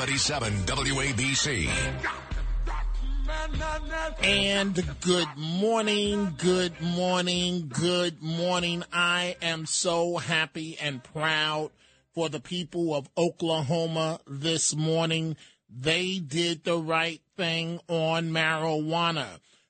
77 WABC. And good morning, good morning, good morning. I am so happy and proud for the people of Oklahoma this morning. They did the right thing on marijuana.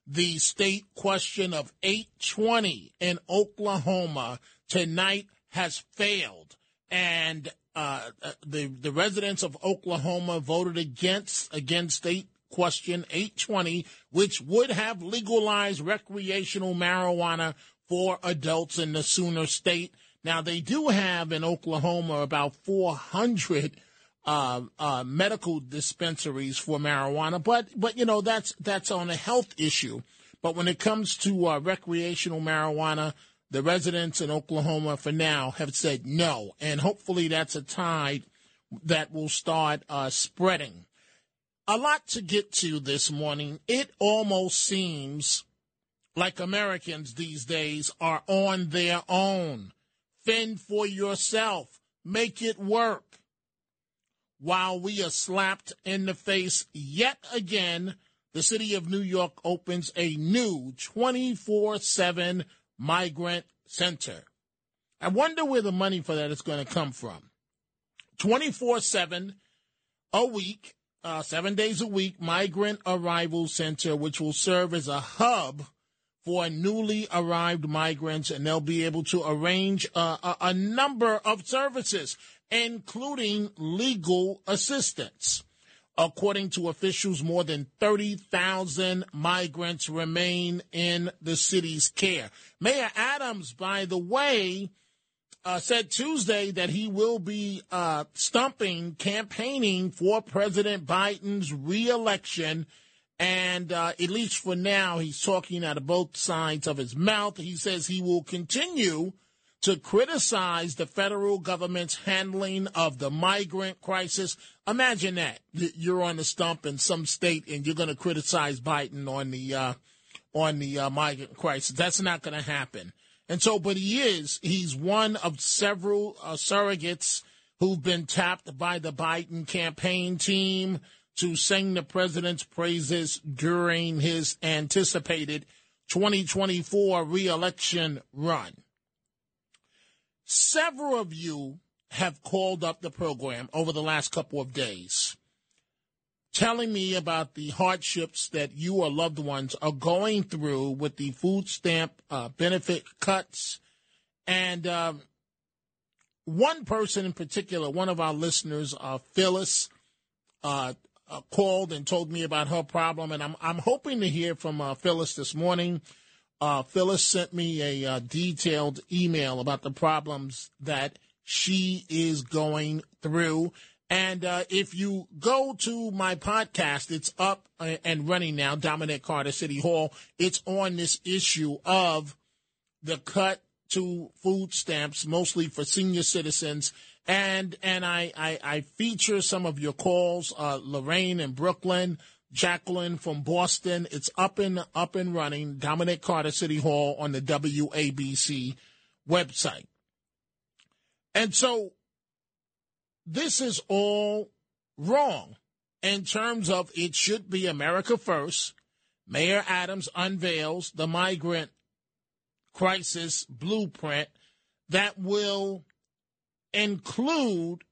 The state question of 820 in Oklahoma tonight has failed. And uh, uh, the the residents of Oklahoma voted against against state question 820, which would have legalized recreational marijuana for adults in the Sooner state. Now they do have in Oklahoma about 400 uh, uh, medical dispensaries for marijuana, but but you know that's that's on a health issue. But when it comes to uh, recreational marijuana, the residents in Oklahoma for now have said no, and hopefully that's a tide that will start uh, spreading. A lot to get to this morning. It almost seems like Americans these days are on their own. Fend for yourself, make it work. While we are slapped in the face yet again, the city of New York opens a new 24 7 Migrant Center. I wonder where the money for that is going to come from. 24 7 a week, uh, seven days a week, Migrant Arrival Center, which will serve as a hub for newly arrived migrants, and they'll be able to arrange uh, a, a number of services, including legal assistance. According to officials, more than 30,000 migrants remain in the city's care. Mayor Adams, by the way, uh, said Tuesday that he will be uh, stumping, campaigning for President Biden's reelection. And uh, at least for now, he's talking out of both sides of his mouth. He says he will continue to criticize the federal government's handling of the migrant crisis. Imagine that you're on the stump in some state and you're going to criticize Biden on the uh, on the uh, migrant crisis. That's not going to happen. And so, but he is. He's one of several uh, surrogates who've been tapped by the Biden campaign team to sing the president's praises during his anticipated 2024 reelection run. Several of you have called up the program over the last couple of days, telling me about the hardships that you or loved ones are going through with the food stamp uh, benefit cuts. And um, one person in particular, one of our listeners, uh, Phyllis, uh, uh called and told me about her problem. And I'm, I'm hoping to hear from uh, Phyllis this morning uh, Phyllis sent me a uh, detailed email about the problems that she is going through. And uh, if you go to my podcast, it's up uh, and running now, Dominic Carter City Hall. It's on this issue of the cut to food stamps, mostly for senior citizens. And and I, I, I feature some of your calls, uh, Lorraine in Brooklyn, Jacqueline from Boston. It's up and up and running. Dominic Carter City Hall on the WABC website. And so this is all wrong in terms of it should be America first. Mayor Adams unveils the migrant crisis blueprint that will include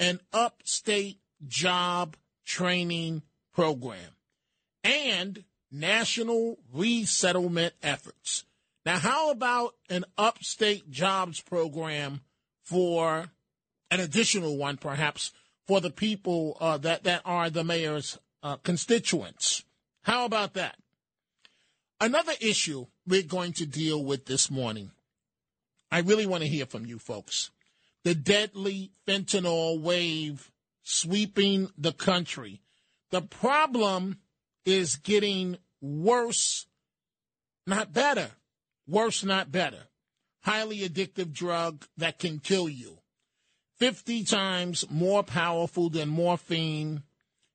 an upstate job training program and national resettlement efforts. Now, how about an upstate jobs program for an additional one, perhaps, for the people uh, that, that are the mayor's uh, constituents? How about that? Another issue we're going to deal with this morning. I really want to hear from you folks. The deadly fentanyl wave sweeping the country. The problem is getting worse, not better. Worse, not better. Highly addictive drug that can kill you. 50 times more powerful than morphine,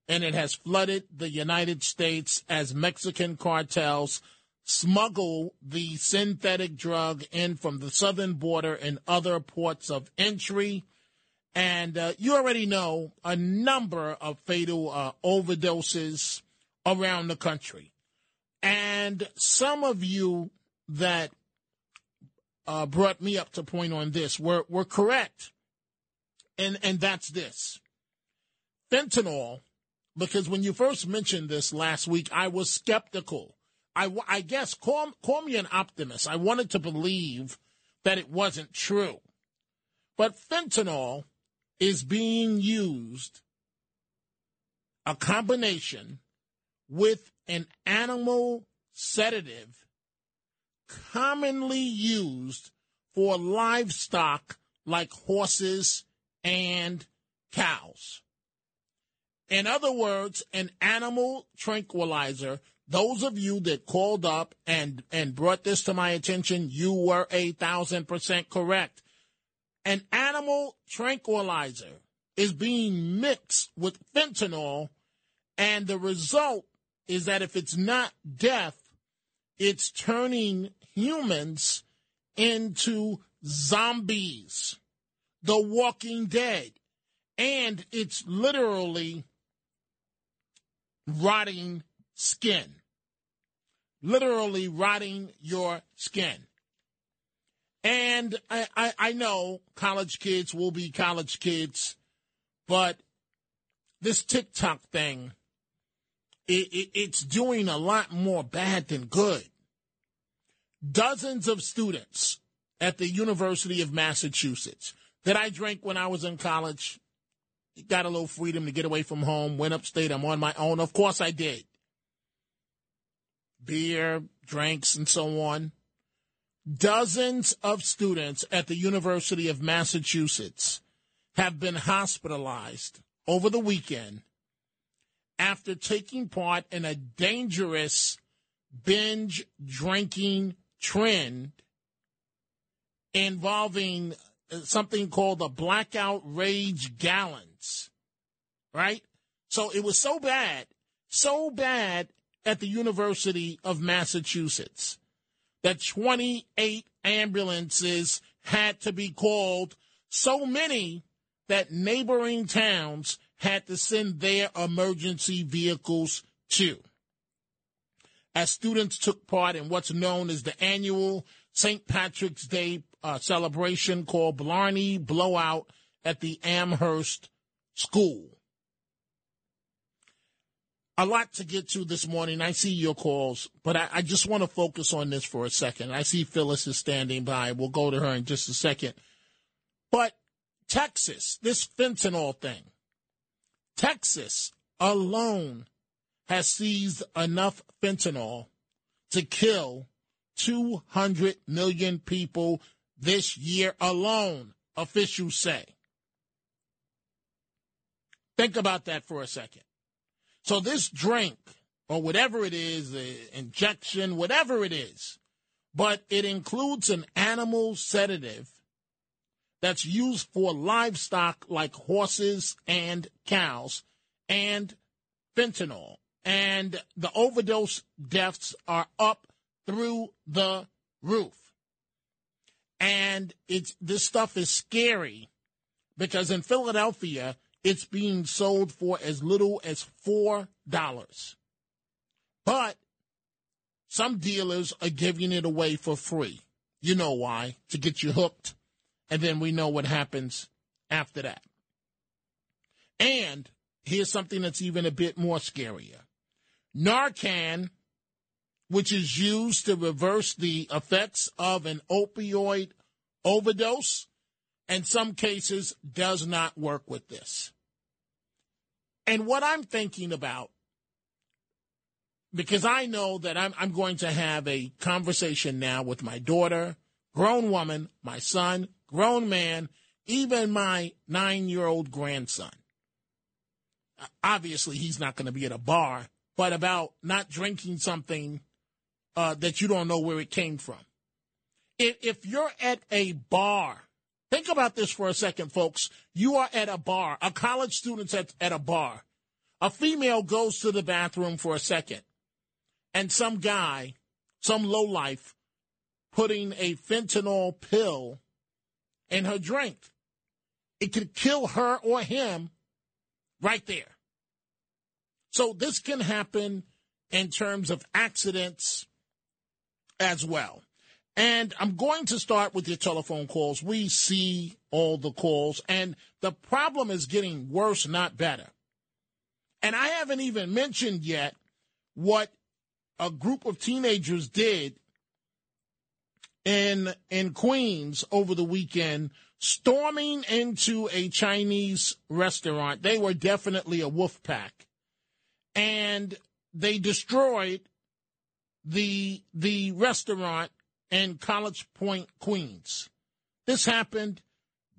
and it has flooded the United States as Mexican cartels smuggle the synthetic drug in from the southern border and other ports of entry. And uh, you already know a number of fatal uh, overdoses around the country. And some of you that uh, brought me up to point on this were, were correct. And, and that's this fentanyl, because when you first mentioned this last week, I was skeptical. I, I guess, call, call me an optimist. I wanted to believe that it wasn't true. But fentanyl is being used, a combination with an animal sedative commonly used for livestock like horses and cows. In other words, an animal tranquilizer. Those of you that called up and, and brought this to my attention, you were a thousand percent correct. An animal tranquilizer is being mixed with fentanyl, and the result is that if it's not death, it's turning humans into zombies, the walking dead. And it's literally rotting skin. Literally rotting your skin. And I, I, I, know college kids will be college kids, but this TikTok thing it, it, it's doing a lot more bad than good. Dozens of students at the University of Massachusetts that I drank when I was in college, got a little freedom to get away from home, went upstate. I'm on my own. Of course I did. Beer, drinks, and so on. Dozens of students at the University of Massachusetts have been hospitalized over the weekend after taking part in a dangerous binge drinking trend involving uh, something called the blackout rage gallons, right? So it was so bad, so bad at the University of Massachusetts that 28 ambulances had to be called, so many that neighboring towns had to send their emergency vehicles to. As students took part in what's known as the annual St. Patrick's Day uh, celebration called Blarney Blowout at the Amherst School. A lot to get to this morning. I see your calls, but I, I just want to focus on this for a second. I see Phyllis is standing by. We'll go to her in just a second. But Texas, this fentanyl thing, Texas alone has seized enough fentanyl to kill 200 million people this year alone, officials say. Think about that for a second. So, this drink, or whatever it is, injection, whatever it is, but it includes an animal sedative that's used for livestock like horses and cows and fentanyl. And the overdose deaths are up through the roof. And it's this stuff is scary because in Philadelphia it's being sold for as little as four dollars. But some dealers are giving it away for free. You know why? To get you hooked and then we know what happens after that. And here's something that's even a bit more scarier. Narcan, which is used to reverse the effects of an opioid overdose, in some cases does not work with this. And what I'm thinking about, because I know that I'm, I'm going to have a conversation now with my daughter, grown woman, my son, grown man, even my nine year old grandson. Obviously, he's not going to be at a bar, but about not drinking something uh, that you don't know where it came from. If, if you're at a bar, think about this for a second, folks. You are at a bar, a college student's at, at a bar. A female goes to the bathroom for a second, and some guy, some lowlife, putting a fentanyl pill in her drink. It could kill her or him right there. So this can happen in terms of accidents as well. And I'm going to start with your telephone calls. We see all the calls, and the problem is getting worse, not better. And I haven't even mentioned yet what a group of teenagers did in in Queens over the weekend, storming into a Chinese restaurant. They were definitely a wolf pack, and they destroyed the the restaurant in College Point, Queens. This happened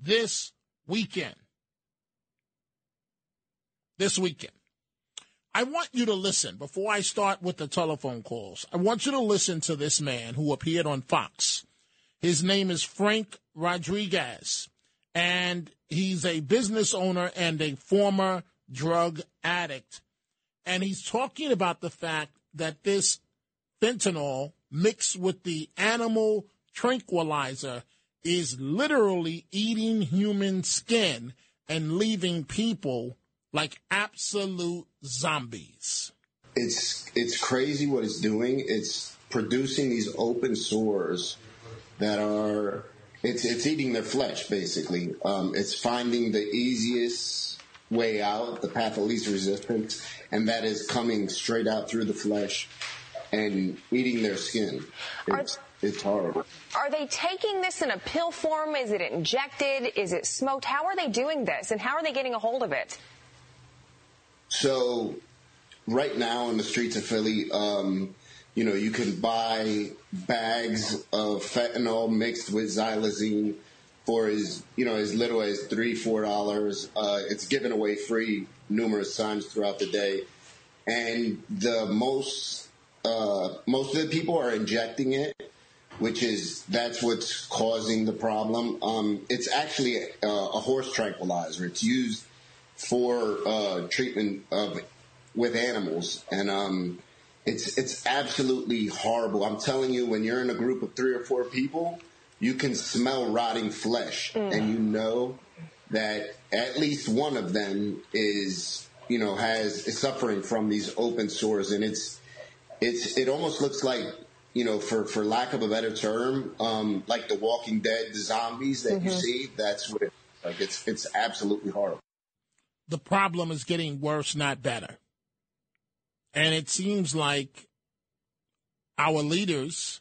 this weekend. This weekend. I want you to listen before I start with the telephone calls. I want you to listen to this man who appeared on Fox. His name is Frank Rodriguez, and he's a business owner and a former drug addict. And he's talking about the fact that this fentanyl mixed with the animal tranquilizer is literally eating human skin and leaving people like absolute zombies. It's it's crazy what it's doing. It's producing these open sores that are it's it's eating their flesh basically. Um, it's finding the easiest way out, the path of least resistance, and that is coming straight out through the flesh and eating their skin. It's, are, it's horrible. Are they taking this in a pill form? Is it injected? Is it smoked? How are they doing this, and how are they getting a hold of it? So right now in the streets of Philly, um, you know, you can buy bags of fentanyl mixed with xylazine for as you know as little as three four dollars. Uh, it's given away free numerous times throughout the day, and the most uh, most of the people are injecting it, which is that's what's causing the problem. Um, it's actually a, a horse tranquilizer. It's used for uh, treatment of with animals, and um, it's it's absolutely horrible. I'm telling you, when you're in a group of three or four people, you can smell rotting flesh, mm. and you know that at least one of them is you know has is suffering from these open sores, and it's it's it almost looks like you know, for, for lack of a better term, um, like the Walking Dead, the zombies that mm-hmm. you see. That's what it, like. It's it's absolutely horrible the problem is getting worse, not better. And it seems like our leaders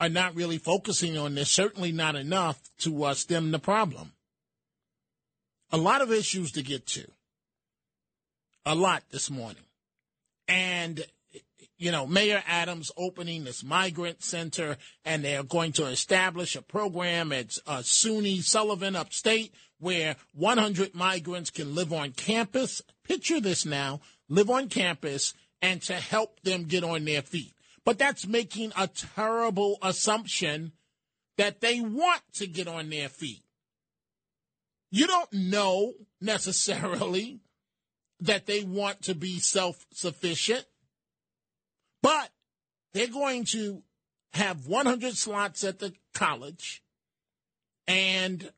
are not really focusing on this, certainly not enough to uh, stem the problem. A lot of issues to get to. A lot this morning. And, you know, Mayor Adams opening this migrant center, and they're going to establish a program at uh, SUNY Sullivan upstate where 100 migrants can live on campus. Picture this now live on campus and to help them get on their feet. But that's making a terrible assumption that they want to get on their feet. You don't know necessarily that they want to be self sufficient, but they're going to have 100 slots at the college and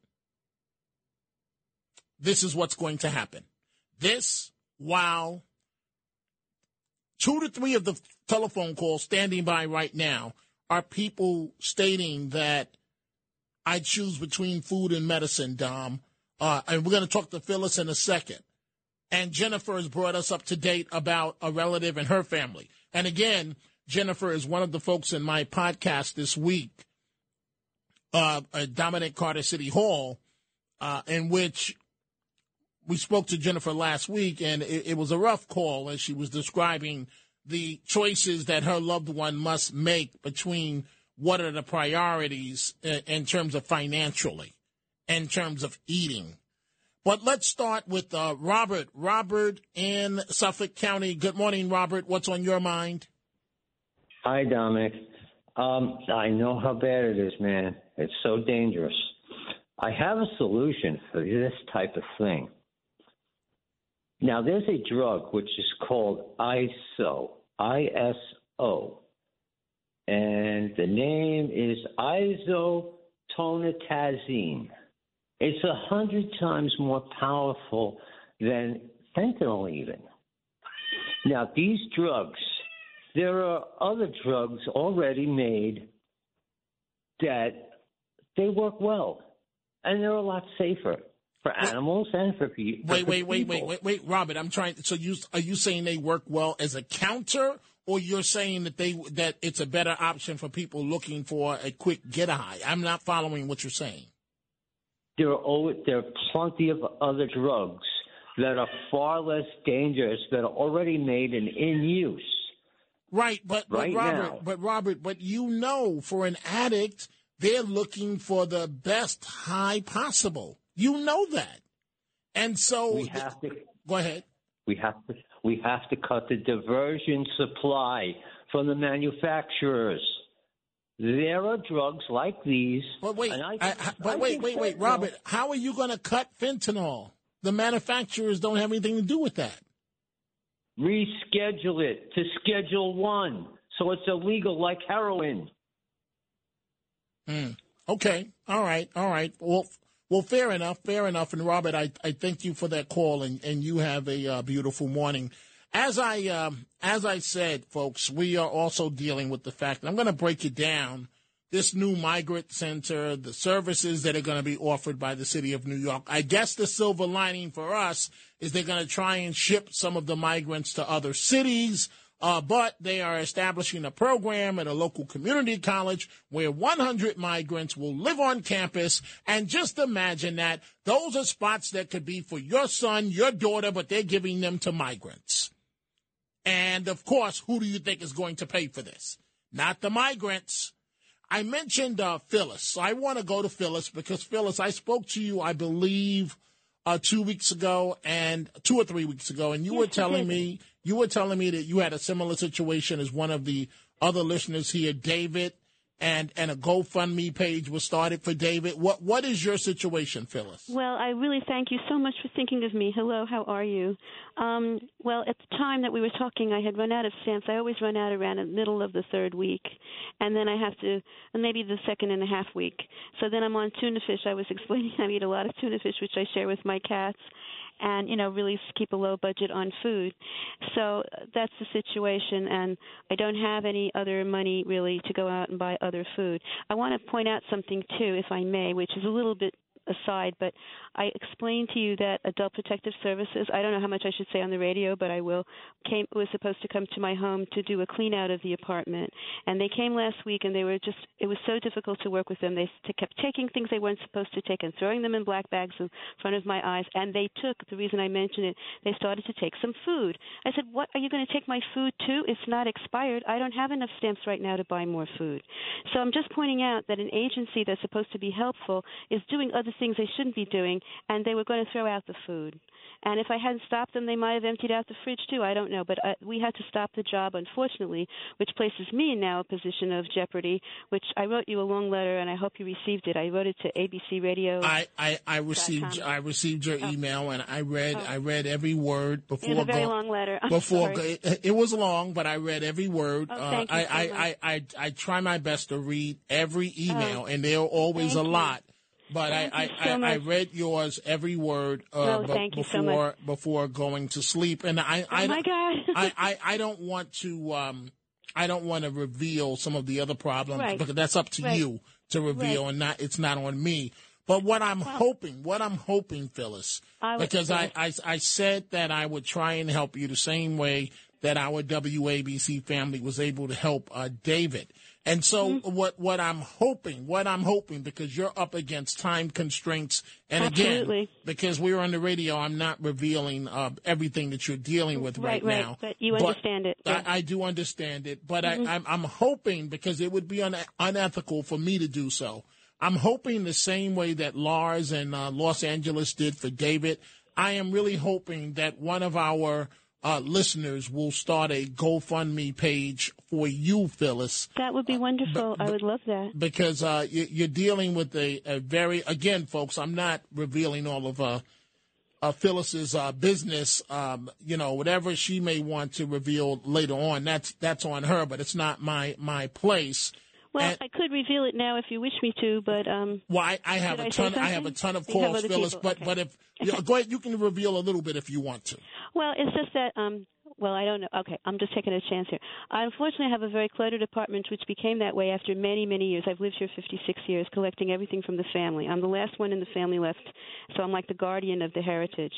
this is what's going to happen. This, while two to three of the telephone calls standing by right now are people stating that I choose between food and medicine, Dom. Uh, and we're going to talk to Phyllis in a second. And Jennifer has brought us up to date about a relative and her family. And again, Jennifer is one of the folks in my podcast this week, uh, Dominic Carter City Hall, uh, in which we spoke to Jennifer last week, and it, it was a rough call as she was describing the choices that her loved one must make between what are the priorities in terms of financially, in terms of eating. But let's start with uh, Robert. Robert in Suffolk County. Good morning, Robert. What's on your mind? Hi, Dominic. Um, I know how bad it is, man. It's so dangerous. I have a solution for this type of thing. Now, there's a drug which is called ISO, I S O, and the name is isotonitazene. It's a hundred times more powerful than fentanyl, even. Now, these drugs, there are other drugs already made that they work well, and they're a lot safer for animals and for, pe- for Wait, wait, wait, wait, wait, wait, Robert. I'm trying. So you are you saying they work well as a counter, or you're saying that they that it's a better option for people looking for a quick get high? I'm not following what you're saying. There are always, there are plenty of other drugs that are far less dangerous that are already made and in use. Right, but, but Robert, now. but Robert, but you know, for an addict, they're looking for the best high possible. You know that, and so We have to go ahead. we have to we have to cut the diversion supply from the manufacturers. There are drugs like these. But wait, I I, I- but wait, wait, wait, Robert. How are you going to cut fentanyl? The manufacturers don't have anything to do with that. Reschedule it to Schedule One, so it's illegal like heroin. Mm. Okay. All right. All right. Well, well, fair enough. Fair enough. And Robert, I, I thank you for that call, and, and you have a uh, beautiful morning. As I um, as I said, folks, we are also dealing with the fact, and I'm going to break it down. This new migrant center, the services that are going to be offered by the city of New York. I guess the silver lining for us is they're going to try and ship some of the migrants to other cities. Uh, but they are establishing a program at a local community college where 100 migrants will live on campus. And just imagine that those are spots that could be for your son, your daughter, but they're giving them to migrants. And of course, who do you think is going to pay for this? Not the migrants. I mentioned uh, Phyllis. So I want to go to Phyllis because Phyllis, I spoke to you, I believe, uh, two weeks ago and two or three weeks ago, and you were telling me you were telling me that you had a similar situation as one of the other listeners here, David, and and a GoFundMe page was started for David. What what is your situation, Phyllis? Well, I really thank you so much for thinking of me. Hello, how are you? Um, well, at the time that we were talking, I had run out of stamps. I always run out around the middle of the third week, and then I have to, maybe the second and a half week. So then I'm on tuna fish. I was explaining I eat a lot of tuna fish, which I share with my cats, and you know really keep a low budget on food. So uh, that's the situation, and I don't have any other money really to go out and buy other food. I want to point out something too, if I may, which is a little bit aside, but I explained to you that Adult Protective Services, I don't know how much I should say on the radio, but I will, came was supposed to come to my home to do a clean out of the apartment. And they came last week and they were just it was so difficult to work with them. They kept taking things they weren't supposed to take and throwing them in black bags in front of my eyes. And they took the reason I mention it, they started to take some food. I said, "What are you going to take my food too? It's not expired. I don't have enough stamps right now to buy more food." So I'm just pointing out that an agency that's supposed to be helpful is doing other things they shouldn't be doing, and they were going to throw out the food. And if I hadn't stopped them, they might have emptied out the fridge too. I don't know, but uh, we had to stop the job, unfortunately, which places me in now a position of jeopardy. Which I wrote you a long letter, and I hope you received it. I wrote it to ABC Radio. I, I, I received. I received your email and I read I read every word before Oh. It was a very go- long letter. I'm before go- it, it was long, but I read every word. Oh, uh, thank you I, so I, much. I, I I try my best to read every email, Oh, and there are always a thank you. But I, I, so I, I read yours every word uh, No, be- thank you so before before going to sleep, and I I Oh, my God. I, I I don't want to um I don't want to reveal some of the other problems Right. because that's up to Right. you to reveal, Right. and not it's not on me. But what I'm hoping, what I'm hoping, Phyllis, I because I, I I said that I would try and help you the same way that our WABC family was able to help uh, David. And so Mm-hmm. what what I'm hoping, what I'm hoping, because you're up against time constraints, and again, because we're on the radio, I'm not revealing uh, everything that you're dealing with right, right, now. But you understand it. yeah. I, I do understand it, but Mhm. I, I'm, I'm hoping because it would be un, unethical for me to do so. I'm hoping the same way that Lars and uh, Los Angeles did for David. I am really hoping that one of our uh, listeners will start a GoFundMe page for you, Phyllis, that would be wonderful. I would love that. because uh, you, you're dealing with a, a very again, folks. I'm not revealing all of uh, uh, Phyllis's uh, business. Um, you know, whatever she may want to reveal later on, that's that's on her. But it's not my my place. Well, And- I could reveal it now if you wish me to, but um. Well, I, I have a I ton. I have a ton of calls, Phyllis. people, But okay. but if you go ahead, you can reveal a little bit if you want to. Well, it's just that um well, I don't know. Okay, I'm just taking a chance here. I unfortunately have a very cluttered apartment which became that way after many, many years. I've lived here 56 years collecting everything from the family. I'm the last one in the family left, so I'm like the guardian of the heritage.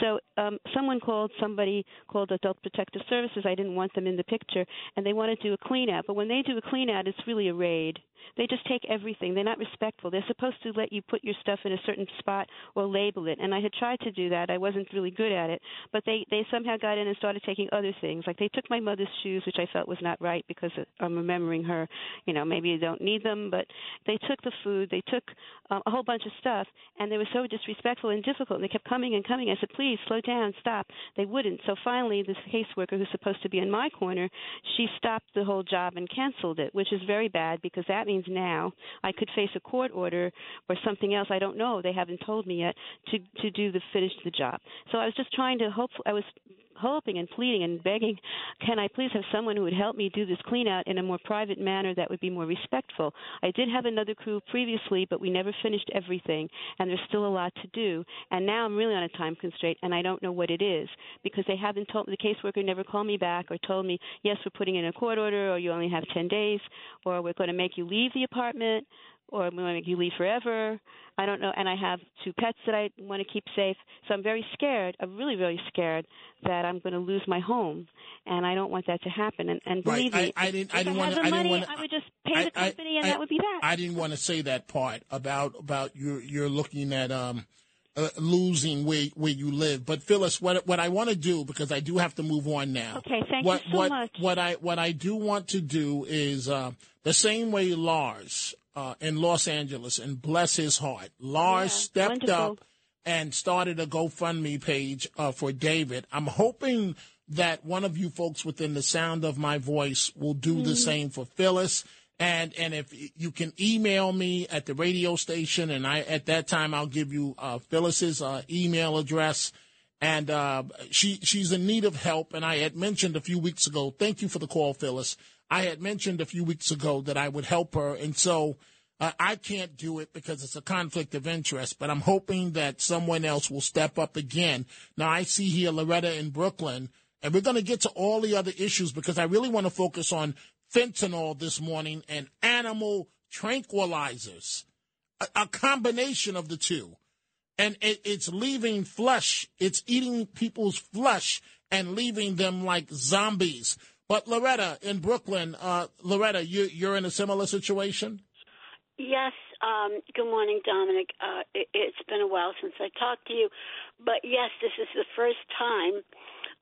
So, um someone called somebody called Adult Protective Services. I didn't want them in the picture and they want to do a clean out. But when they do a clean out, it's really a raid. They just take everything. They're not respectful. They're supposed to let you put your stuff in a certain spot or label it. And I had tried to do that. I wasn't really good at it. But they they somehow got in and started taking other things. Like they took my mother's shoes, which I felt was not right because I'm remembering her. You know, maybe you don't need them, but they took the food. They took um, a whole bunch of stuff, and they were so disrespectful and difficult. And they kept coming and coming. I said, please slow down, stop. They wouldn't. So finally, this caseworker who's supposed to be in my corner, she stopped the whole job and canceled it, which is very bad because that means now I could face a court order or something else. I don't know. They haven't told me yet to to do the finish the job. So I was just trying to hope. I was hoping and pleading and begging, can I please have someone who would help me do this clean out in a more private manner that would be more respectful? I did have another crew previously, but we never finished everything, and there's still a lot to do. And now I'm really on a time constraint, and I don't know what it is because they haven't told the caseworker never called me back or told me, yes, we're putting in a court order, or you only have 10 days, or we're going to make you leave the apartment or I'm going to make you leave forever. I don't know. And I have two pets that I want to keep safe. So I'm very scared. I'm really, really scared that I'm going to lose my home, and I don't want that to happen. And, and Right. believe me, I, I didn't. if I didn't want to. I didn't want. I would just pay the company, and that would be that. I didn't want to say that part about about you. You're looking at um. Uh, losing where where you live, but Phyllis, what what I want to do because I do have to move on now. Okay, thank what, you so what, much. What I what I do want to do is uh, the same way Lars uh, in Los Angeles, and bless his heart, Lars stepped wonderful. up and started a GoFundMe page uh, for David. I'm hoping that one of you folks within the sound of my voice will do the Mhm. same for Phyllis. And and if you can email me at the radio station, and I at that time I'll give you uh, Phyllis's uh, email address. And uh, she she's in need of help. And I had mentioned a few weeks ago. Thank you for the call, Phyllis. I had mentioned a few weeks ago that I would help her, and so uh, I can't do it because it's a conflict of interest, but I'm hoping that someone else will step up again. Now, I see here Loretta in Brooklyn, and we're going to get to all the other issues because I really want to focus on fentanyl this morning and animal tranquilizers, a, a combination of the two. And it, it's leaving flesh, it's eating people's flesh and leaving them like zombies. But Loretta in Brooklyn, uh, Loretta, you, you're in a similar situation? Yes. Um, good morning, Dominic. Uh, it, it's been a while since I talked to you, but yes, this is the first time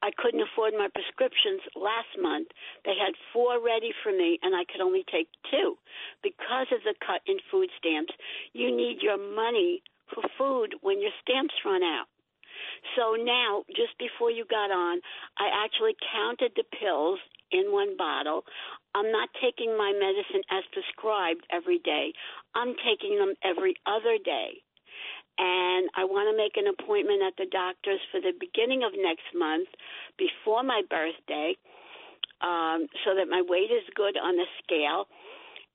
I couldn't afford my prescriptions last month. They had four ready for me, and I could only take two because of the cut in food stamps. You need your money for food when your stamps run out. So now, just before you got on, I actually counted the pills in one bottle. I'm not taking my medicine as prescribed every day. I'm taking them every other day. And I want to make an appointment at the doctor's for the beginning of next month before my birthday um, so that my weight is good on the scale.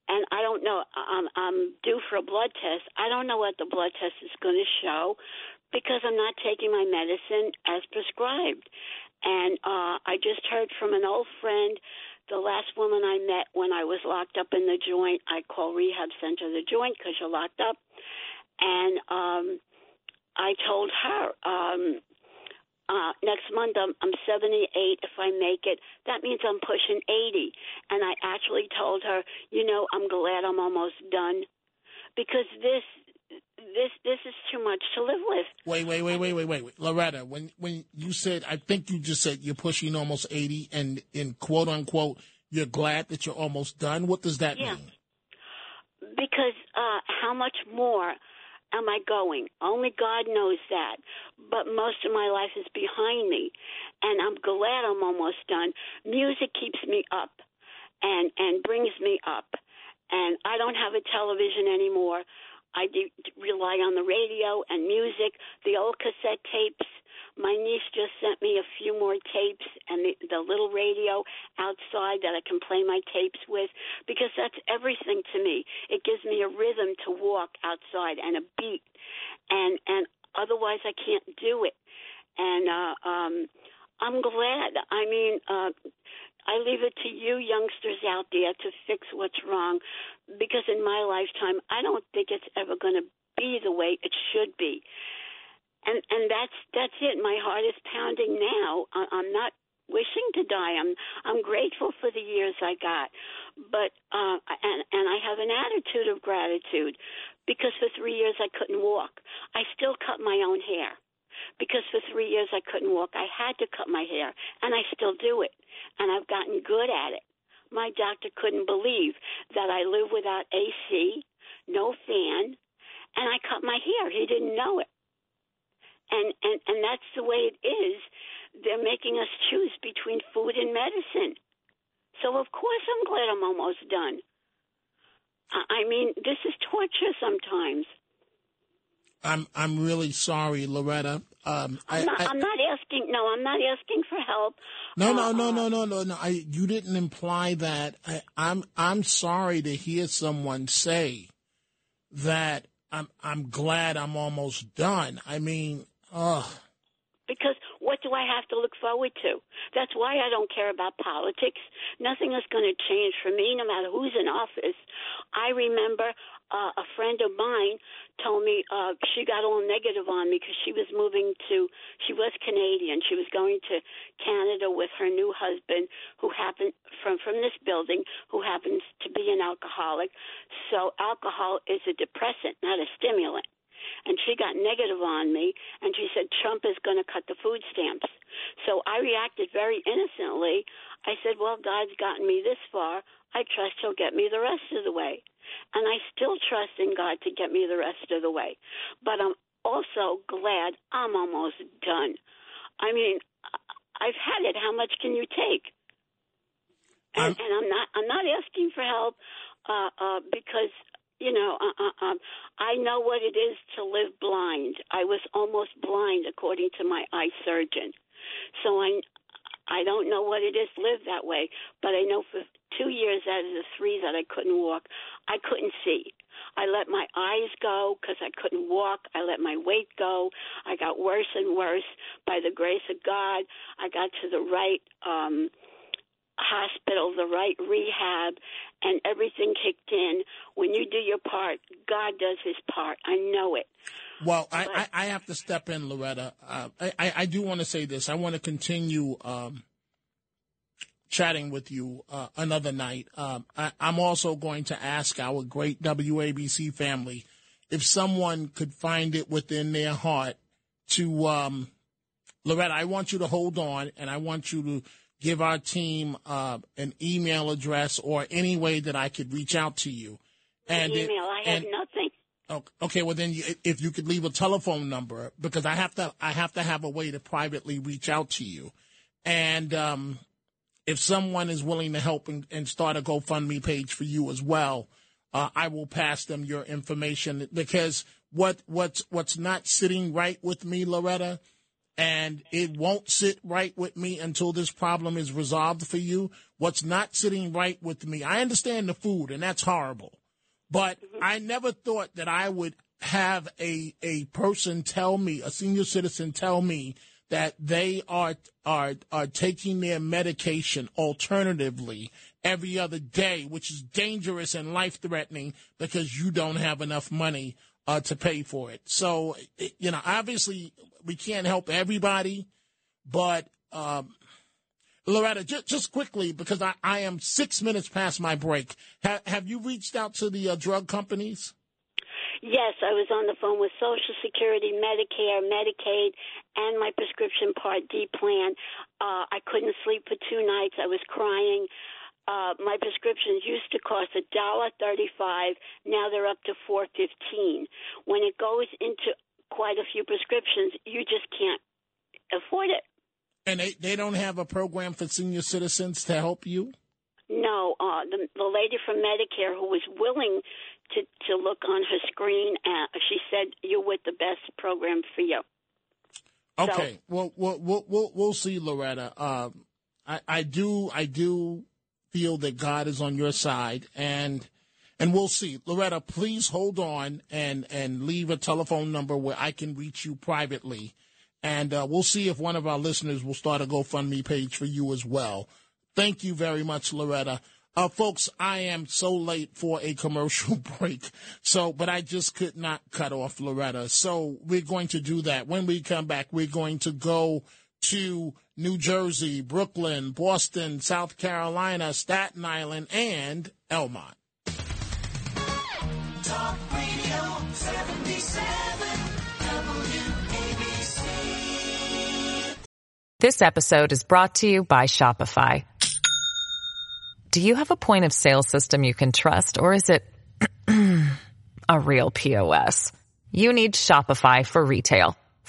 And I don't know, I'm, I'm due for a blood test. I don't know what the blood test is going to show because I'm not taking my medicine as prescribed. And uh, I just heard from an old friend, the last woman I met when I was locked up in the joint. I call rehab center the joint because you're locked up. and um, I told her um, uh, next month I'm, I'm 78. If I make it, that means I'm pushing 80. And I actually told her, you know, I'm glad I'm almost done because this this this is too much to live with. Wait, wait, wait, wait, wait, wait, wait. Loretta, when when you said, I think you just said you're pushing almost 80, and in quote unquote, you're glad that you're almost done. What does that Yeah. mean? Because uh, how much more am I going? Only God knows that. But most of my life is behind me, and I'm glad I'm almost done. Music keeps me up, and and brings me up, and I don't have a television anymore. I do rely on the radio and music, the old cassette tapes. My niece just sent me a few more tapes and the, the little radio outside that I can play my tapes with because that's everything to me. It gives me a rhythm to walk outside and a beat, and and otherwise I can't do it. And uh, um, I'm glad. I mean, uh, I leave it to you youngsters out there to fix what's wrong because in my lifetime, I don't think it's ever going to be the way it should be. And and that's that's it. My heart is pounding now. I, I'm not wishing to die. I'm I'm grateful for the years I got, but uh, and and I have an attitude of gratitude because for three years I couldn't walk. I still cut my own hair because for three years I couldn't walk. I had to cut my hair, and I still do it, and I've gotten good at it. My doctor couldn't believe that I live without AC, no fan, and I cut my hair. He didn't know it. And and and that's the way it is. They're making us choose between food and medicine. So of course I'm glad I'm almost done. I mean, this is torture sometimes. I'm I'm really sorry, Loretta. Um, I, I'm not, not asking. No, I'm not asking for help. no, no, no, no, no, no, no. I, you didn't imply that. I, I'm I'm sorry to hear someone say that. I'm I'm glad I'm almost done. I mean, ugh. Because what do I have to look forward to? That's why I don't care about politics. Nothing is going to change for me, no matter who's in office. I remember uh, a friend of mine told me uh, she got all negative on me because she was moving to. She was Canadian. She was going to Canada with her new husband, who happened from from this building, who happens to be an alcoholic. So alcohol is a depressant, not a stimulant and she got negative on me and she said Trump is going to cut the food stamps. So I reacted very innocently. I said, "Well, God's gotten me this far. I trust he'll get me the rest of the way." And I still trust in God to get me the rest of the way. But I'm also glad I'm almost done. I mean, I've had it. How much can you take? And, and I'm not I'm not asking for help uh, uh, because you know uh, uh, um, I know what it is to live blind. I was almost blind according to my eye surgeon, so I I don't know what it is to live that way. But I know for two years out of the three that I couldn't walk, I couldn't see. I let my eyes go because I couldn't walk. I let my weight go. I got worse and worse. By the grace of God, I got to the right um, hospital, the right rehab, and everything kicked in. When you do your part, God does his part. I know it. Well, I, I, I have to step in, Loretta. Uh, I, I I do want to say this. I want to continue um, chatting with you uh, another night. Um, I, I'm also going to ask our great WABC family if someone could find it within their heart to, um, Loretta, I want you to hold on and I want you to give our team uh, an email address or any way that I could reach out to you. And it- email, I have and- nothing. Oh, Okay, well then, you, if you could leave a telephone number, because I have to, I have to have a way to privately reach out to you, and um, if someone is willing to help and, and start a GoFundMe page for you as well, uh, I will pass them your information because what what's what's not sitting right with me, Loretta, and it won't sit right with me until this problem is resolved for you. What's not sitting right with me, I understand the food, and that's horrible. But mm-hmm. I never thought that I would have a a person tell me, a senior citizen tell me that they are are are taking their medication alternatively every other day, which is dangerous and life threatening because you don't have enough money uh, to pay for it. So, you know, obviously we can't help everybody, but um, Loretta, just, just quickly, because I, I am six minutes past my break. Ha- have you reached out to the uh, drug companies? Yes, I was on the phone with Social Security, Medicare, Medicaid, and my prescription Part D plan. Uh, I couldn't sleep for two nights. I was crying. Uh, my prescriptions used to cost a dollar thirty-five. Now they're up to four fifteen. When it goes into quite a few prescriptions, you just can't afford it. And they, they don't have a program for senior citizens to help you? No, uh, the the lady from Medicare who was willing to to look on her screen, uh, she said you're with the best program for you. Okay, so, well, we'll we'll we'll, we'll see, Loretta. Um, I I do I do feel that God is on your side, and and we'll see. Loretta, please hold on and and leave a telephone number where I can reach you privately, and uh, we'll see if one of our listeners will start a GoFundMe page for you as well. Thank you very much, Loretta. Uh, folks, I am so late for a commercial break. So, but I just could not cut off Loretta. So we're going to do that. When we come back, we're going to go to New Jersey, Brooklyn, Boston, South Carolina, Staten Island, and Elmont. Talk Radio 77 WABC. This episode is brought to you by Shopify. Do you have a point of sale system you can trust, or is it a real POS? You need Shopify for retail.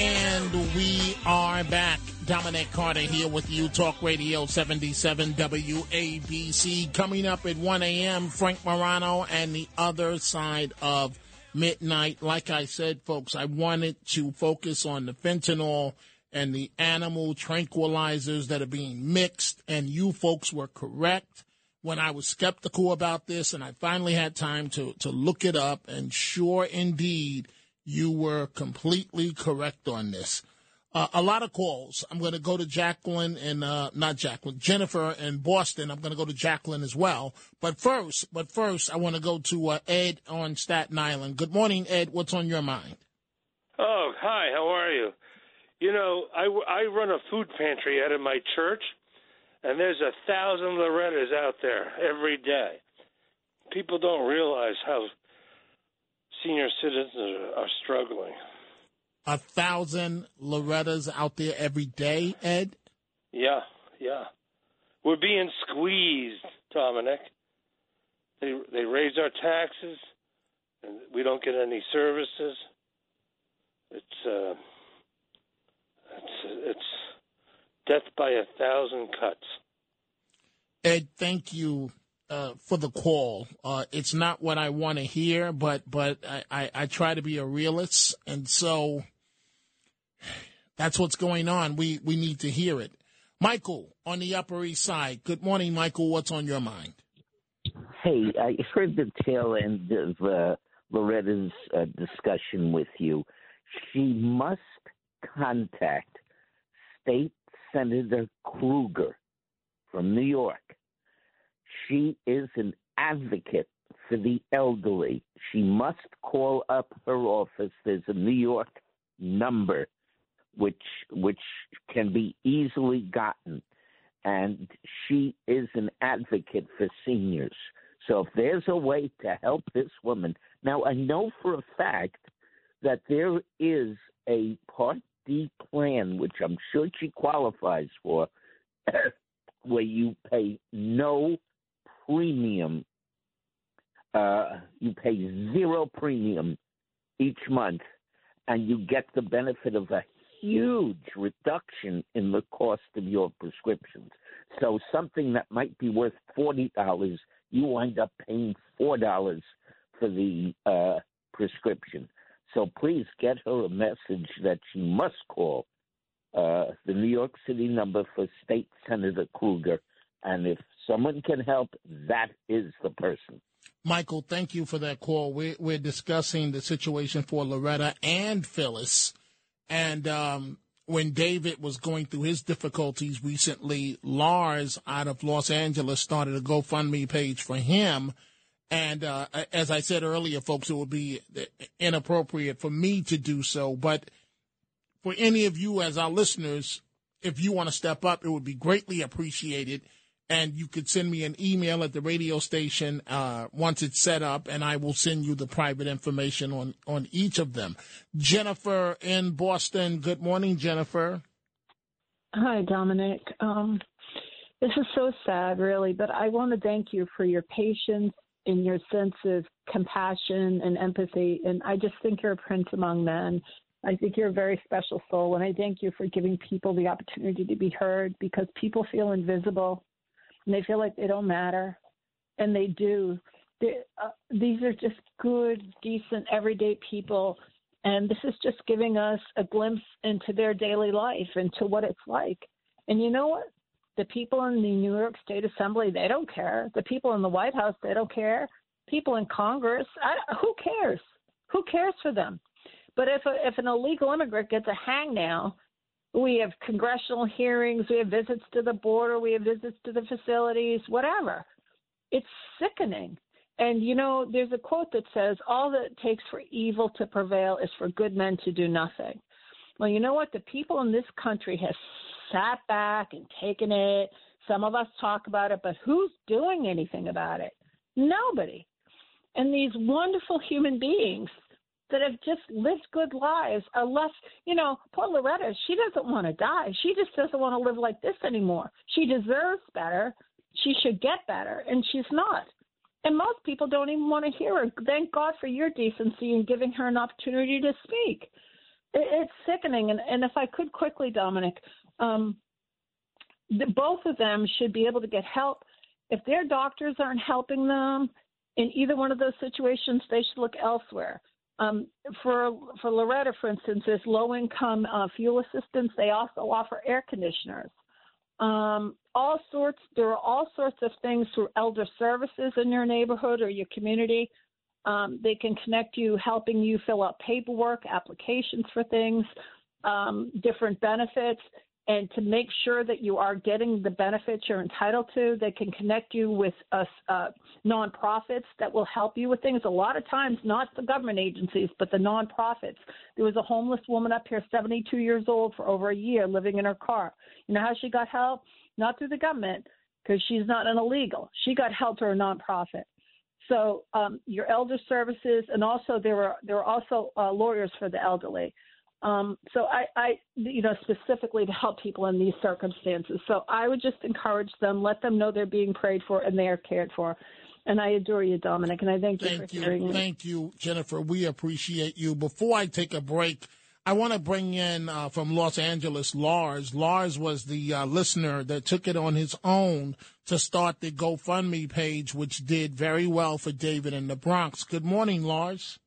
And we are back. Dominic Carter here with you, Talk Radio 77 WABC. Coming up at 1 a.m., Frank Morano and the other side of midnight. Like I said, folks, I wanted to focus on the fentanyl and the animal tranquilizers that are being mixed, and you folks were correct when I was skeptical about this, and I finally had time to, to look it up, and sure indeed, you were completely correct on this. Uh, a lot of calls. I'm going to go to Jacqueline and uh, not Jacqueline, Jennifer in Boston. I'm going to go to Jacqueline as well. But first, but first, I want to go to uh, Ed on Staten Island. Good morning, Ed. What's on your mind? Oh, hi. How are you? You know, I, I run a food pantry out of my church, and there's a thousand Lorettas out there every day. People don't realize how senior citizens are struggling. A thousand Lorettas out there every day, Ed? Yeah, yeah. We're being squeezed, Dominic. They they raise our taxes, and we don't get any services. It's uh, it's it's death by a thousand cuts. Ed, thank you uh, for the call. Uh, it's not what I want to hear, but but I, I, I, try to be a realist, and so that's what's going on. We we need to hear it. Michael on the Upper East Side. Good morning, Michael. What's on your mind? Hey, I heard the tail end of uh, Loretta's uh, discussion with you. She must contact State Senator Krueger from New York she is an advocate for the elderly. She must call up her office. There's a New York number which which can be easily gotten. And she is an advocate for seniors. So if there's a way to help this woman, now I know for a fact that there is a Part D plan, which I'm sure she qualifies for, where you pay no premium. Uh, you pay zero premium each month, and you get the benefit of a huge reduction in the cost of your prescriptions. So something that might be worth forty dollars, you wind up paying four dollars for the uh, prescription. So please get her a message that she must call uh, the New York City number for State Senator Krueger, and if someone can help, that is the person. Michael, thank you for that call. We're, we're discussing the situation for Loretta and Phyllis. And um, when David was going through his difficulties recently, Lars out of Los Angeles started a GoFundMe page for him. And uh, as I said earlier, folks, it would be inappropriate for me to do so. But for any of you as our listeners, if you want to step up, it would be greatly appreciated and you could send me an email at the radio station uh, once it's set up, and I will send you the private information on on each of them. Jennifer in Boston. Good morning, Jennifer. Hi, Dominic. Um, this is so sad, really, but I want to thank you for your patience and your sense of compassion and empathy. And I just think you're a prince among men. I think you're a very special soul, and I thank you for giving people the opportunity to be heard because people feel invisible and they feel like they don't matter, and they do. They, uh, these are just good, decent, everyday people, and this is just giving us a glimpse into their daily life, into what it's like. And you know what? The people in the New York State Assembly, they don't care. The people in the White House, they don't care. People in Congress, I, who cares? Who cares for them? But if a, if an illegal immigrant gets a hang now we have congressional hearings, we have visits to the border, we have visits to the facilities, whatever. It's sickening. And you know, there's a quote that says, All that it takes for evil to prevail is for good men to do nothing. Well, you know what? The people in this country have sat back and taken it. Some of us talk about it, but who's doing anything about it? Nobody. And these wonderful human beings that have just lived good lives are left, you know, poor Loretta, she doesn't want to die. She just doesn't want to live like this anymore. She deserves better. She should get better, and she's not. And most people don't even want to hear her. Thank God for your decency in giving her an opportunity to speak. it's sickening. And, and if I could quickly, Dominic, um, the, both of them should be able to get help. If their doctors aren't helping them in either one of those situations, they should look elsewhere. Um, for for Loretta, for instance, there's low income uh, fuel assistance. They also offer air conditioners. Um, all sorts. There are all sorts of things through elder services in your neighborhood or your community. Um, they can connect you, helping you fill out paperwork, applications for things, um, different benefits and to make sure that you are getting the benefits you're entitled to. They can connect you with uh, uh, nonprofits that will help you with things. A lot of times, not the government agencies, but the nonprofits. There was a homeless woman up here, 72 years old, for over a year, living in her car. You know how she got help? Not through the government, because she's not an illegal. She got help through a nonprofit. So um, your elder services, and also there are there are also uh, lawyers for the elderly. Um, so I, I, you know, specifically to help people in these circumstances. So I would just encourage them, let them know they're being prayed for and they are cared for. And I adore you, Dominic, and I thank you thank for you. hearing me. Thank you, Jennifer. We appreciate you. Before I take a break, I want to bring in uh, from Los Angeles Lars. Lars was the uh, listener that took it on his own to start the GoFundMe page, which did very well for David in the Bronx. Good morning, Lars.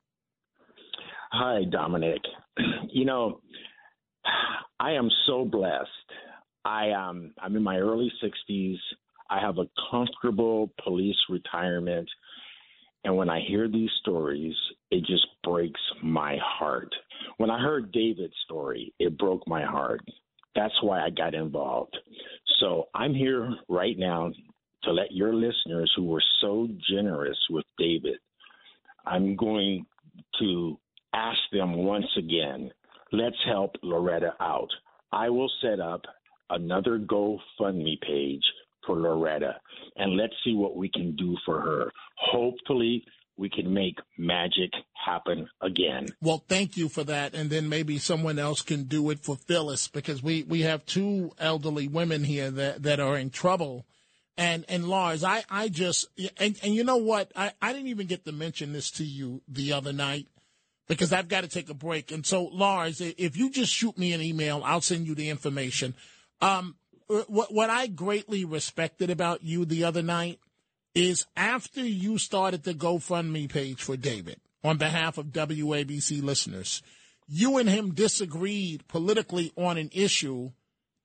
Hi, Dominic. You know, I am so blessed. I um I'm in my early 60s. I have a comfortable police retirement. And when I hear these stories, it just breaks my heart. When I heard David's story, it broke my heart. That's why I got involved. So I'm here right now to let your listeners who were so generous with David, I'm going to ask them once again, let's help Loretta out. I will set up another GoFundMe page for Loretta and let's see what we can do for her. Hopefully, we can make magic happen again. Well, thank you for that. And then maybe someone else can do it for Phyllis because we, we have two elderly women here that, that are in trouble. And, and Lars, I, I just, and, and you know what? I, I didn't even get to mention this to you the other night because I've got to take a break. And so, Lars, if you just shoot me an email, I'll send you the information. Um, what, what I greatly respected about you the other night is after you started the GoFundMe page for David on behalf of WABC listeners, you and him disagreed politically on an issue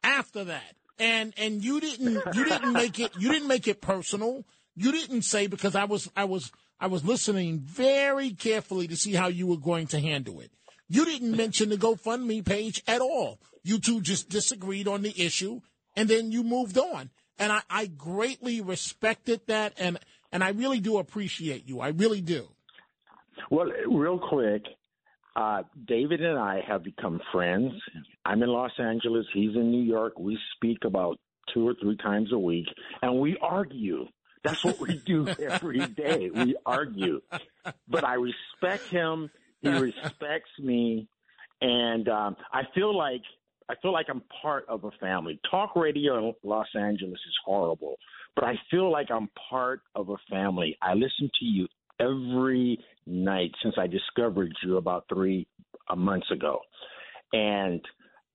after that. And and you didn't you didn't make it you didn't make it personal. You didn't say because I was I was I was listening very carefully to see how you were going to handle it. You didn't mention the GoFundMe page at all. You two just disagreed on the issue and then you moved on. And I, I greatly respected that and and I really do appreciate you. I really do. Well, real quick, uh, David and I have become friends. I'm in Los Angeles. He's in New York. We speak about two or three times a week, and we argue. That's what we do every day. We argue. But I respect him. He respects me, and um, I feel like I feel like I'm part of a family. Talk radio in Los Angeles is horrible, but I feel like I'm part of a family. I listen to you every night since I discovered you about three uh, months ago, and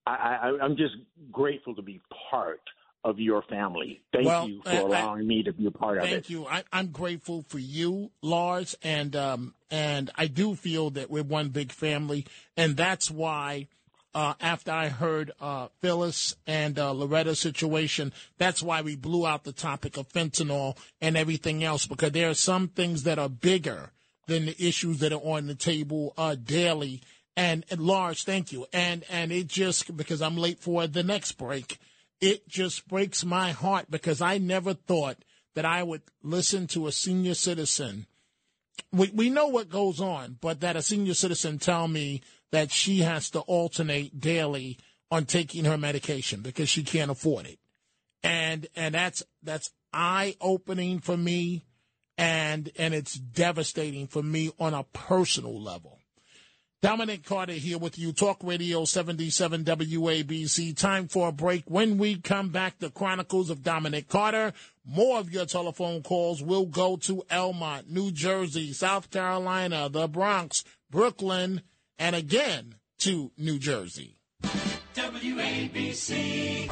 I, I, I'm just grateful to be part of your family. Thank well, you for allowing I, me to be a part of it. Thank you. I, am grateful for you, Lars, and um, and I do feel that we're one big family, and that's why uh, after I heard uh, Phyllis and uh, Loretta's situation. That's why we blew out the topic of fentanyl and everything else because there are some things that are bigger than the issues that are on the table uh, daily. And, and Lars, thank you. And and it just because I'm late for the next break, it just breaks my heart because I never thought that I would listen to a senior citizen. We we know what goes on, but that a senior citizen tell me that she has to alternate daily on taking her medication because she can't afford it. And and that's that's eye opening for me and and it's devastating for me on a personal level. Dominic Carter here with you, Talk Radio 77 WABC. Time for a break. When we come back, the Chronicles of Dominic Carter. More of your telephone calls will go to Elmont, New Jersey, South Carolina, the Bronx, Brooklyn, and again to New Jersey. WABC.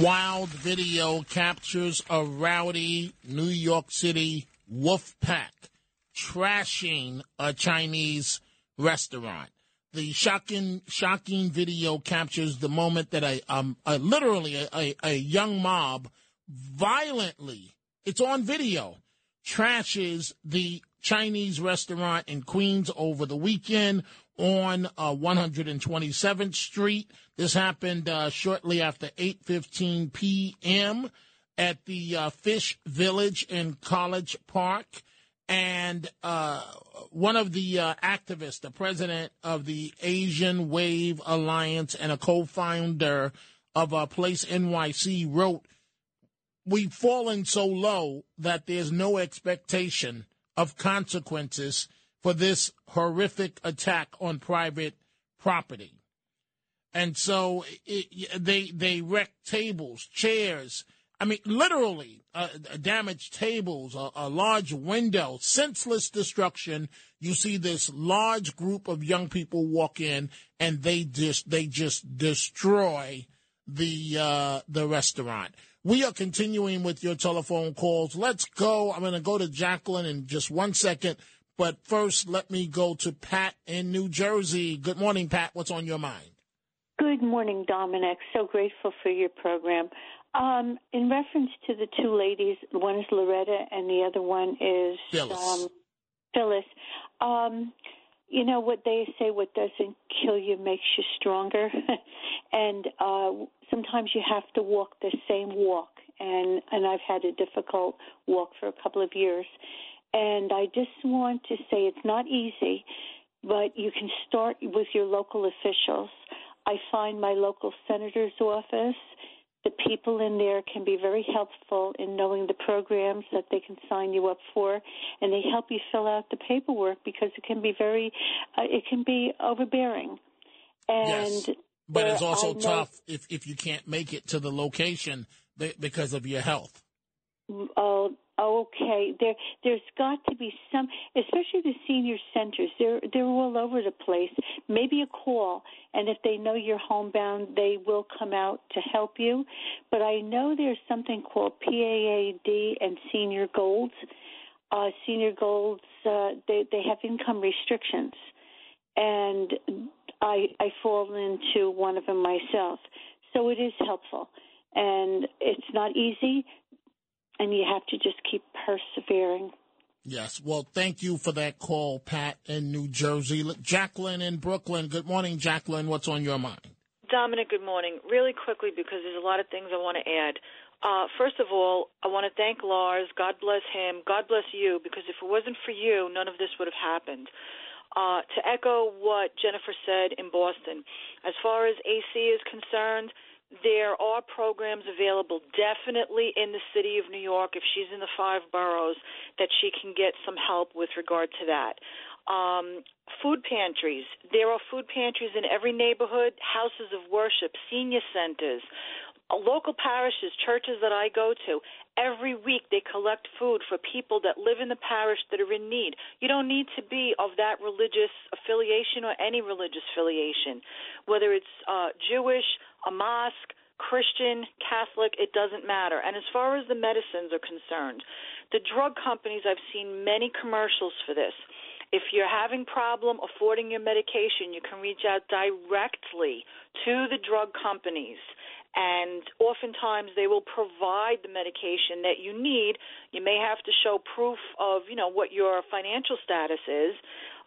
Wild video captures a rowdy New York City wolf pack trashing a Chinese restaurant. The shocking, shocking video captures the moment that a, um, a literally a, a, a young mob violently, it's on video, trashes the Chinese restaurant in Queens over the weekend on uh, 127th Street. This happened uh, shortly after 8:15 p.m. at the uh, Fish Village in College Park, and uh, one of the uh, activists, the president of the Asian Wave Alliance and a co-founder of uh, Place NYC, wrote, "We've fallen so low that there's no expectation." of consequences for this horrific attack on private property. And so it, they they wrecked tables, chairs. I mean, literally uh, damaged tables, a, a large window, senseless destruction. You see this large group of young people walk in, and they just they just destroy the uh, the restaurant. We are continuing with your telephone calls. Let's go. I'm going to go to Jacqueline in just one second. But first, let me go to Pat in New Jersey. Good morning, Pat. What's on your mind? Good morning, Dominic. So grateful for your program. Um, in reference to the two ladies, one is Loretta and the other one is Phyllis. Um, Phyllis. Um, you know what they say what doesn't kill you makes you stronger and uh sometimes you have to walk the same walk and and I've had a difficult walk for a couple of years And I just want to say it's not easy, but you can start with your local officials. I find my local senator's office, the people in there can be very helpful in knowing the programs that they can sign you up for, and they help you fill out the paperwork because it can be very, uh, it can be overbearing. And yes. But it's also tough if, if you can't make it to the location because of your health. Oh, okay. There, there's got to be some, especially the senior centers. They're they're all over the place. Maybe a call, and if they know you're homebound, they will come out to help you. But I know there's something called PAAD and Senior Golds. Uh, senior Golds, uh, they they have income restrictions, and I I fall into one of them myself. So it is helpful, and it's not easy and you have to just keep persevering. Yes. Well, thank you for that call, Pat in New Jersey. Look, Jacqueline in Brooklyn. Good morning, Jacqueline. What's on your mind? Dominic, good morning. Really quickly, because there's a lot of things I want to add. Uh, first of all, I want to thank Lars. God bless him. God bless you, because if it wasn't for you, none of this would have happened. Uh, to echo what Jennifer said in Boston, as far as AC is concerned, there are programs available definitely in the city of New York if she's in the five boroughs that she can get some help with regard to that. Um, food pantries. There are food pantries in every neighborhood, houses of worship, senior centers, local parishes, churches that I go to. Every week they collect food for people that live in the parish that are in need. You don't need to be of that religious affiliation or any religious affiliation, whether it's uh, Jewish, a mosque, Christian, Catholic, it doesn't matter. And as far as the medicines are concerned, the drug companies, I've seen many commercials for this. If you're having problem affording your medication, you can reach out directly to the drug companies and oftentimes they will provide the medication that you need. You may have to show proof of, you know, what your financial status is.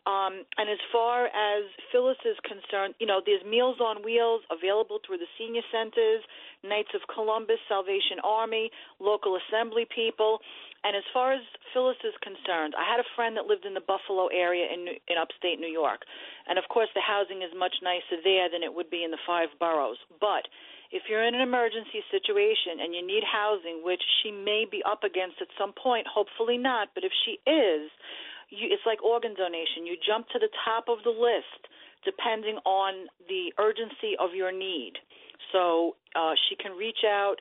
Um, and as far as Phyllis is concerned, you know, there's Meals on Wheels available through the senior centers, Knights of Columbus, Salvation Army, local assembly people. And as far as Phyllis is concerned, I had a friend that lived in the Buffalo area in in upstate New York, and of course the housing is much nicer there than it would be in the five boroughs. But if you're in an emergency situation and you need housing, which she may be up against at some point, hopefully not, but if she is, you, it's like organ donation. You jump to the top of the list depending on the urgency of your need. So uh, she can reach out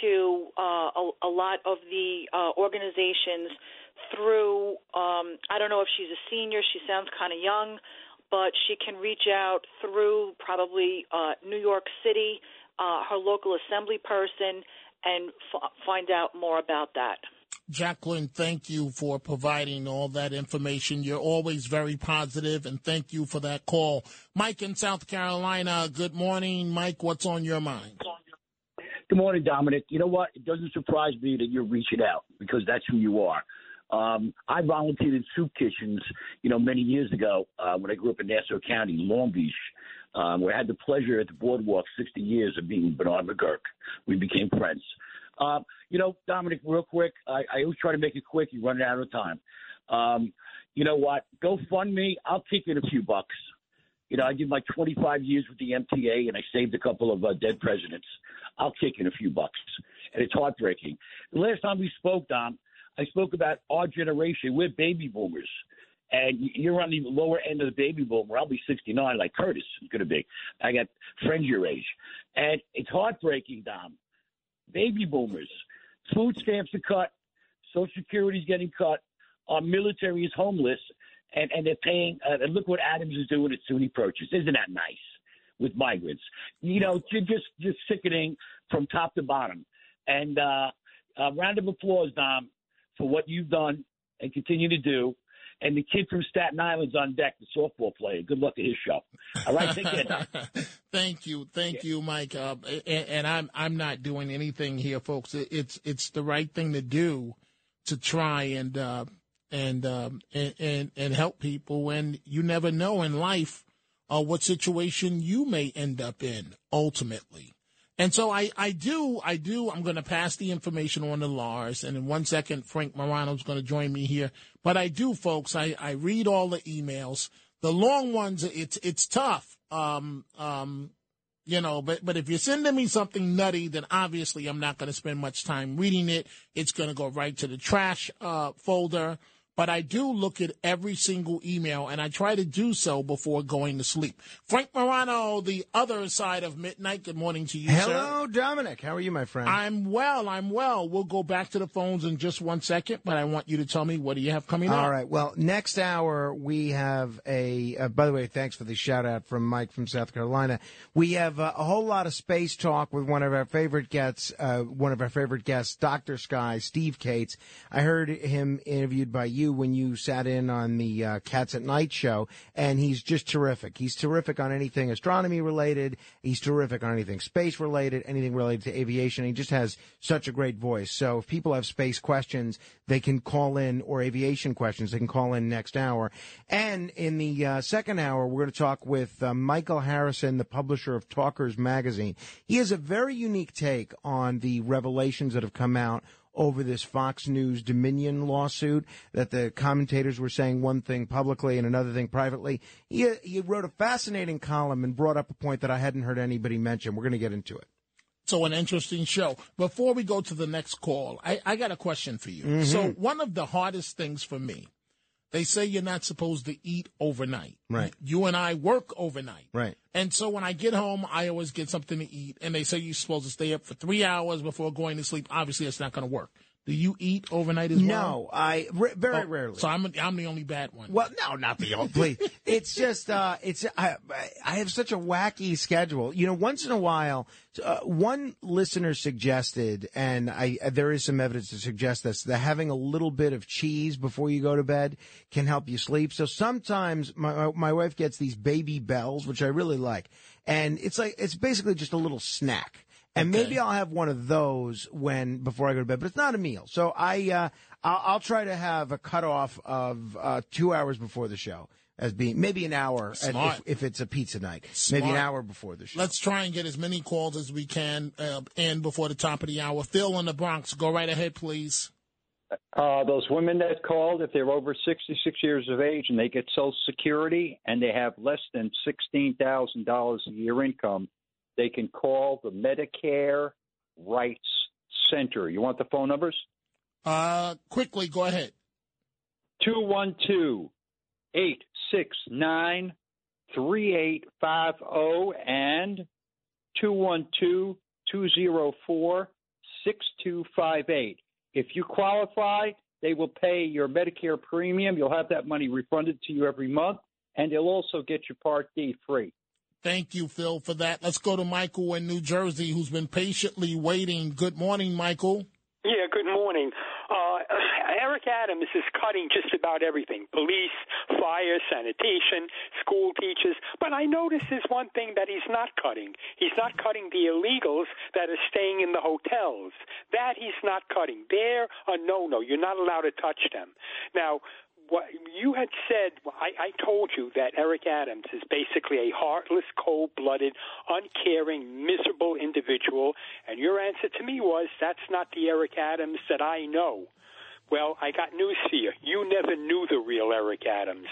to uh, a, a lot of the uh, organizations through. Um, I don't know if she's a senior. She sounds kind of young, but she can reach out through probably uh, New York City, uh, her local assembly person, and f- find out more about that. Jacqueline, thank you for providing all that information. You're always very positive, and thank you for that call. Mike in South Carolina, good morning. Mike, what's on your mind? Good morning, Dominic. You know what? It doesn't surprise me that you're reaching out because that's who you are. Um, I volunteered in soup kitchens, you know, many years ago uh, when I grew up in Nassau County, Long Beach, um, I had the pleasure at the boardwalk 60 years of being Bernard McGuirk. We became friends. Um, you know, Dominic, real quick, I, I always try to make it quick. You're running out of time. Um, you know what? Go fund me. I'll kick in a few bucks. You know, I did my 25 years with the MTA and I saved a couple of uh, dead presidents. I'll kick in a few bucks. And it's heartbreaking. The last time we spoke, Dom, I spoke about our generation. We're baby boomers. And you're on the lower end of the baby boomer. I'll be 69 like Curtis is going to be. I got friends your age. And it's heartbreaking, Dom. Baby boomers. Food stamps are cut. Social Security's getting cut. Our military is homeless. And, and they're paying. Uh, and look what Adams is doing at SUNY Purchase. Isn't that nice? With migrants, you know, just just sickening from top to bottom. And uh, a round of applause, Dom, for what you've done and continue to do. And the kid from Staten Island's on deck, the softball player. Good luck to his show. All right, take care. Thank you, thank you, Mike. Uh, and, and I'm I'm not doing anything here, folks. It- It's it's the right thing to do to try and uh, and, um, and and and help people. And you never know in life uh, what situation you may end up in ultimately. And so I, I do, I do, I'm going to pass the information on to Lars. And in one second, Frank Morano's going to join me here. But I do, folks, I, I read all the emails. The long ones, it's, it's tough. Um, um, you know, but, but if you're sending me something nutty, then obviously I'm not going to spend much time reading it. It's going to go right to the trash, uh, folder but I do look at every single email and I try to do so before going to sleep. Frank Morano, the other side of midnight. Good morning to you, Hello, sir. Dominic. How are you, my friend? I'm well. I'm well. We'll go back to the phones in just one second, but I want you to tell me what do you have coming up? All right. Well, next hour we have a. Uh, by the way, thanks for the shout out from Mike from South Carolina. We have uh, a whole lot of space talk with one of our favorite guests. Uh, one of our favorite guests, Doctor Sky, Steve Kates. I heard him interviewed by you when you sat in on the uh, Cats at Night show, and he's just terrific. He's terrific on anything astronomy related. He's terrific on anything space related, anything related to aviation. He just has such a great voice. So if people have space questions, they can call in, or aviation questions, they can call in next hour. And in the uh, second hour, we're going to talk with uh, Michael Harrison, the publisher of Talkers Magazine. He has a very unique take on the revelations that have come out over this Fox News Dominion lawsuit that the commentators were saying one thing publicly and another thing privately. He, he wrote a fascinating column and brought up a point that I hadn't heard anybody mention. We're going to get into it. So an interesting show. Before we go to the next call, I, I got a question for you. Mm-hmm. So one of the hardest things for me, they say you're not supposed to eat overnight. Right. You and I work overnight. Right. And so when I get home, I always get something to eat. And they say you're supposed to stay up for three hours before going to sleep. Obviously, that's not going to work. Do you eat overnight as well? No, I r- very Oh, rarely. So I'm I'm the only bad one. Well, no, not the only. Please, it's just uh, it's I, I have such a wacky schedule. You know, once in a while, uh, one listener suggested, and I there is some evidence to suggest this, that having a little bit of cheese before you go to bed can help you sleep. So sometimes my my wife gets these Babybels, which I really like, and it's like it's basically just a little snack. And maybe I'll have one of those when before I go to bed, but it's not a meal. So I uh, I'll, I'll try to have a cutoff of uh, two hours before the show as being maybe an hour if, if it's a pizza night, maybe an hour before the show. Let's try and get as many calls as we can uh, in before the top of the hour. Phil in the Bronx, go right ahead, please. Uh, those women that called, if they're over 66 years of age and they get Social Security and they have less than $16,000 a year income, they can call the Medicare Rights Center. You want the phone numbers? Uh, quickly, go ahead. 212 869 3850 and 212 204 6258. If you qualify, they will pay your Medicare premium. You'll have that money refunded to you every month, and they'll also get your Part D free. Thank you, Phil, for that. Let's go to Michael in New Jersey, who's been patiently waiting. Good morning, Michael. Yeah, good morning. Uh, Eric Adams is cutting just about everything police, fire, sanitation, school teachers. But I notice there's one thing that he's not cutting. He's not cutting the illegals that are staying in the hotels. That he's not cutting. They're a no no. You're not allowed to touch them. Now, what you had said, I, I told you that Eric Adams is basically a heartless, cold blooded, uncaring, miserable individual. And your answer to me was, that's not the Eric Adams that I know. Well, I got news for you. You never knew the real Eric Adams.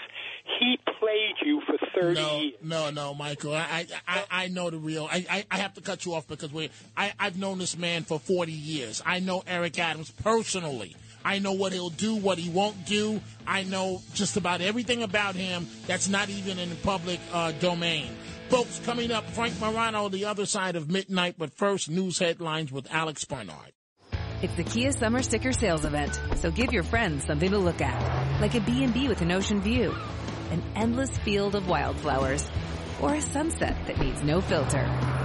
He played you for 30 no, years. No, no, Michael. I, I, I know the real. I, I, I have to cut you off because we. I, I've known this man for 40 years. I know Eric Adams personally. I know what he'll do, what he won't do. I know just about everything about him that's not even in the public uh, domain. Folks, coming up, Frank Morano, the other side of midnight. But first, news headlines with Alex Barnard. It's the Kia Summer Sticker Sales Event, so give your friends something to look at, like a B&B with an ocean view, an endless field of wildflowers, or a sunset that needs no filter.